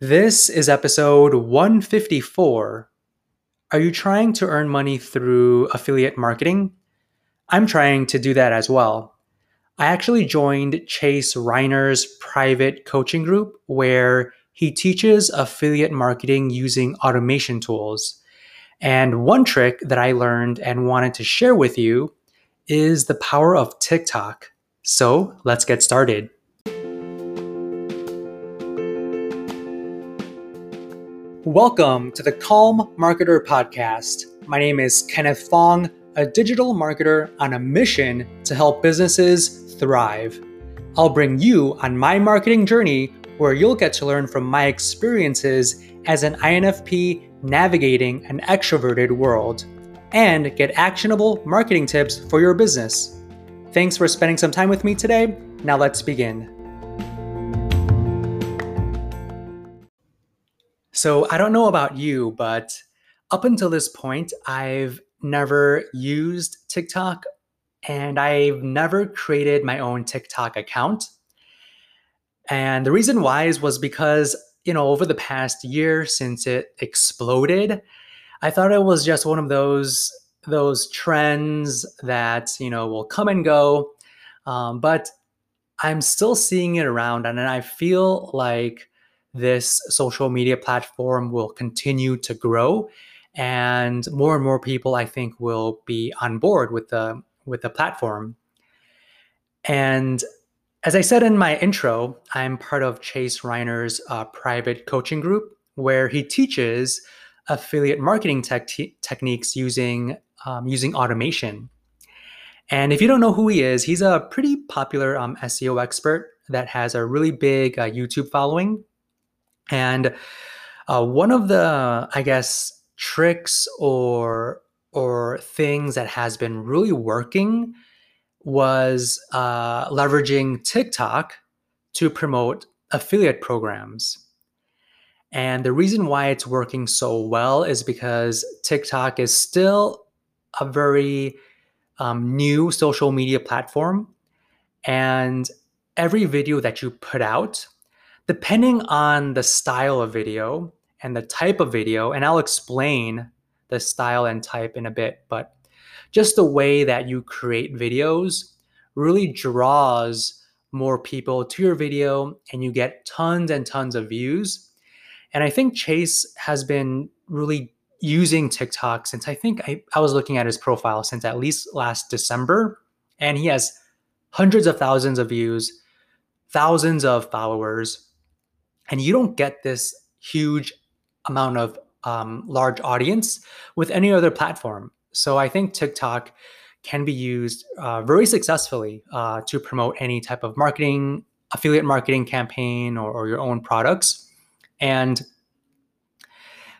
This is episode 154. Are you trying to earn money through affiliate marketing? I'm trying to do that as well. I actually joined Chase Reiner's private coaching group where he teaches affiliate marketing using automation tools. And one trick that I learned and wanted to share with you is the power of TikTok. So let's get started. Welcome to the Calm Marketer Podcast. My name is Kenneth Fong, a digital marketer on a mission to help businesses thrive. I'll bring you on my marketing journey where you'll get to learn from my experiences as an INFP navigating an extroverted world and get actionable marketing tips for your business. Thanks for spending some time with me today. Now let's begin. So I don't know about you, but up until this point, I've never used TikTok and I've never created my own TikTok account. And the reason why is was because, you know, over the past year since it exploded, I thought it was just one of those those trends that, you know, will come and go. Um, but I'm still seeing it around and I feel like this social media platform will continue to grow and more and more people i think will be on board with the with the platform. And as i said in my intro i'm part of chase reiner's uh, private coaching group where he teaches affiliate marketing te- techniques using um, using automation. And if you don't know who he is he's a pretty popular um, seo expert that has a really big uh, youtube following and uh, one of the, I guess, tricks or or things that has been really working was uh, leveraging TikTok to promote affiliate programs. And the reason why it's working so well is because TikTok is still a very um, new social media platform. And every video that you put out depending on the style of video and the type of video, and I'll explain the style and type in a bit, but just the way that you create videos really draws more people to your video and you get tons and tons of views. And I think Chase has been really using TikTok since I think I, I was looking at his profile since at least last December. And he has hundreds of thousands of views, thousands of followers and you don't get this huge amount of um, large audience with any other platform. So I think TikTok can be used uh, very successfully uh, to promote any type of marketing, affiliate marketing campaign, or, or your own products. And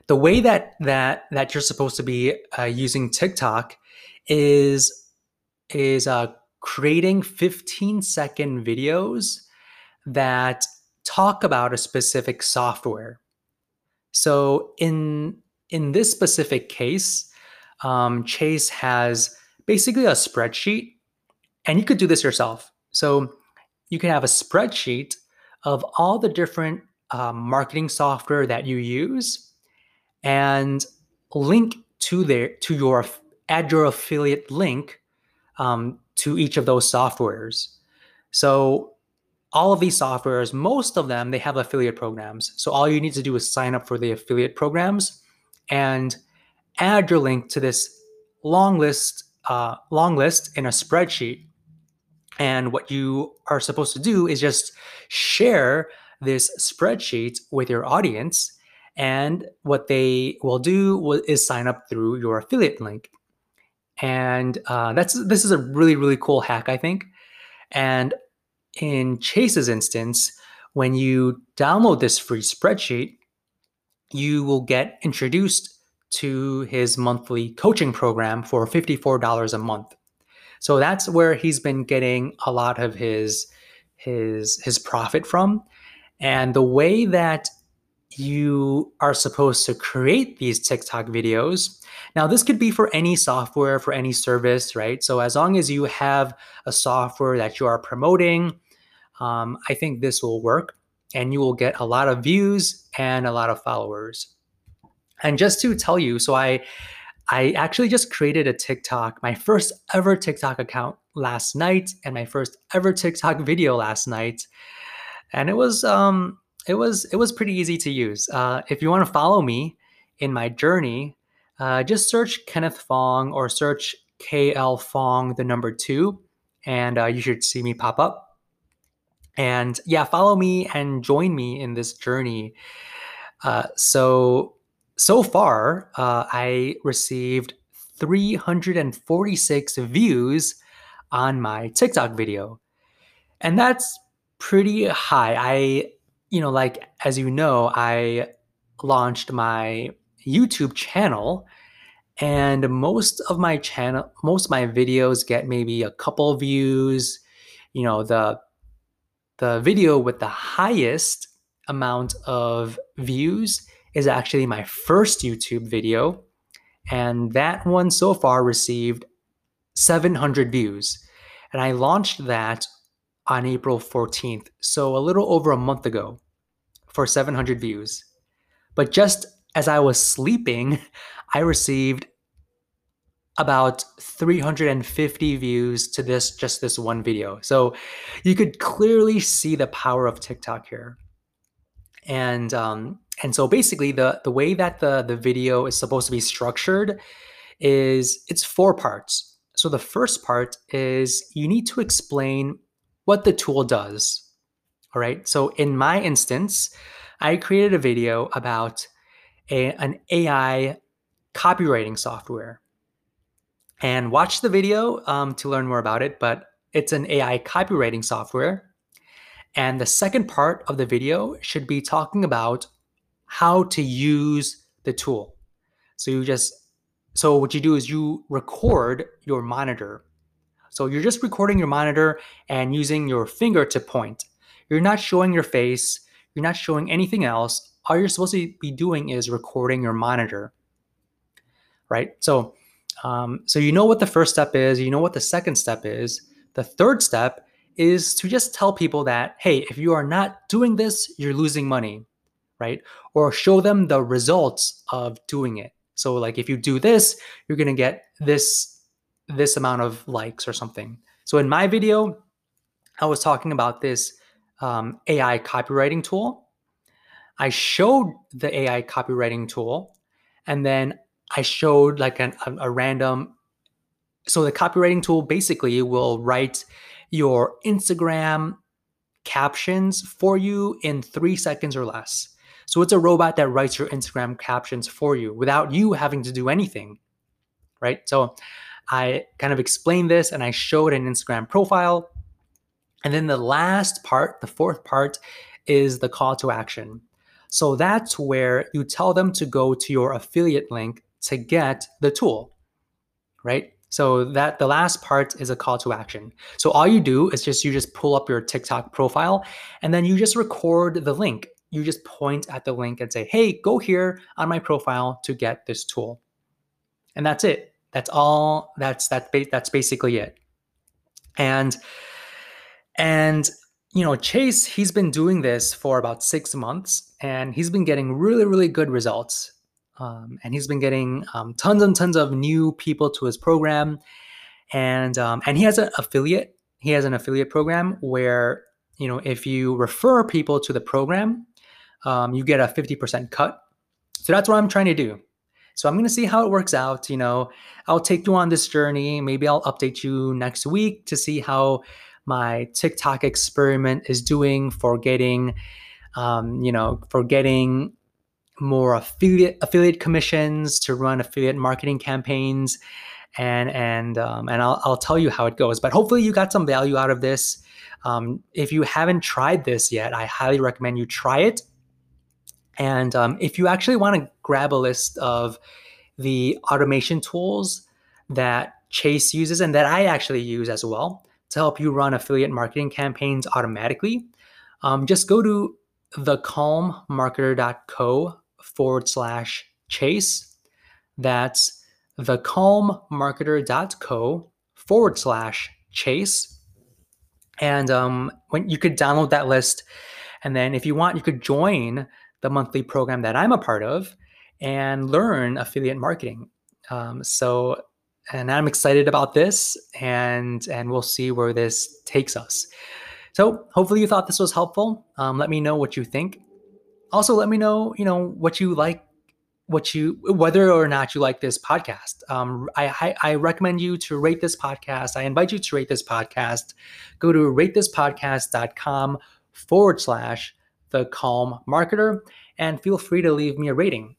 the way that that that you're supposed to be uh, using TikTok is is uh, creating 15 second videos that talk about a specific software. So in in this specific case, um, Chase has basically a spreadsheet, and you could do this yourself. So you can have a spreadsheet of all the different um, marketing software that you use, and link to their to your add your affiliate link um, to each of those softwares. So all of these softwares, most of them, they have affiliate programs. So all you need to do is sign up for the affiliate programs and add your link to this long list, uh, long list in a spreadsheet. And what you are supposed to do is just share this spreadsheet with your audience. And what they will do is sign up through your affiliate link. And uh, that's this is a really really cool hack, I think. And in Chase's instance, when you download this free spreadsheet, you will get introduced to his monthly coaching program for $54 a month. So that's where he's been getting a lot of his his his profit from. And the way that you are supposed to create these TikTok videos. Now, this could be for any software, for any service, right? So, as long as you have a software that you are promoting, um, I think this will work and you will get a lot of views and a lot of followers. And just to tell you, so I I actually just created a TikTok, my first ever TikTok account last night and my first ever TikTok video last night. And it was um it was it was pretty easy to use. Uh, if you want to follow me in my journey, uh, just search Kenneth Fong or search KL Fong the number two, and uh, you should see me pop up. And yeah, follow me and join me in this journey. Uh, so so far, uh, I received 346 views on my TikTok video. And that's pretty high. I, you know, like, as you know, I launched my YouTube channel and most of my channel most of my videos get maybe a couple views you know the the video with the highest amount of views is actually my first YouTube video. And that one so far received 700 views. And I launched that on April 14th, so a little over a month ago for 700 views. But just as I was sleeping, I received about 350 views to this just this one video. So you could clearly see the power of TikTok here. And um, and so basically the the way that the the video is supposed to be structured is it's four parts. So the first part is you need to explain what the tool does. All right. So in my instance, I created a video about a, an AI copywriting software. And watch the video um, to learn more about it. But it's an AI copywriting software. And the second part of the video should be talking about how to use the tool. So you just so what you do is you record your monitor. So you're just recording your monitor and using your finger to point. You're not showing your face, you're not showing anything else. All you're supposed to be doing is recording your monitor. Right? So um, so you know what the first step is, you know what the second step is. The third step is to just tell people that, hey, if you are not doing this, you're losing money right? Or show them the results of doing it. So like if you do this, you're going to get this this amount of likes or something. So in my video, I was talking about this um, AI copywriting tool. I showed the AI copywriting tool, and then I showed like an, a, a random. So the copywriting tool basically will write your Instagram captions for you in three seconds or less. So it's a robot that writes your Instagram captions for you without you having to do anything, right? So I kind of explained this and I showed an Instagram profile. And then the last part, the fourth part, is the call to action. So that's where you tell them to go to your affiliate link to get the tool, right? So that the last part is a call to action. So all you do is just you just pull up your TikTok profile and then you just record the link you just point at the link and say, hey, go here on my profile to get this tool. And that's it. That's all. That's that's that's basically it. And and you know, Chase, he's been doing this for about six months, and he's been getting really, really good results. Um, and he's been getting um, tons and tons of new people to his program, and um, and he has an affiliate. He has an affiliate program where you know if you refer people to the program, um, you get a 50% cut. So that's what I'm trying to do. So I'm going to see how it works out. You know, I'll take you on this journey. Maybe I'll update you next week to see how my TikTok experiment is doing for getting, um, you know, for getting more affiliate affiliate commissions to run affiliate marketing campaigns, and and um, and I'll I'll tell you how it goes. But hopefully you got some value out of this. Um, if you haven't tried this yet, I highly recommend you try it. And um, if you actually want to grab a list of the automation tools that Chase uses and that I actually use as well to help you run affiliate marketing campaigns automatically, um, just go to thecalmmarketer.co forward slash chase. That's thecalmmarketer.co forward slash chase. And um, when you could download that list. And then if you want, you could join the monthly program that I'm a part of and learn affiliate marketing. Um, so, and I'm excited about this, and and we'll see where this takes us. So, hopefully, you thought this was helpful. Um, let me know what you think. Also, let me know, you know, what you like what you whether or not you like this podcast. Um, I, I, I recommend you to rate this podcast. I invite you to rate this podcast. Go to ratethispodcast.com forward slash the calm marketer and feel free to leave me a rating.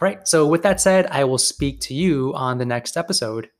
All right. So with that said i will speak to you on the next episode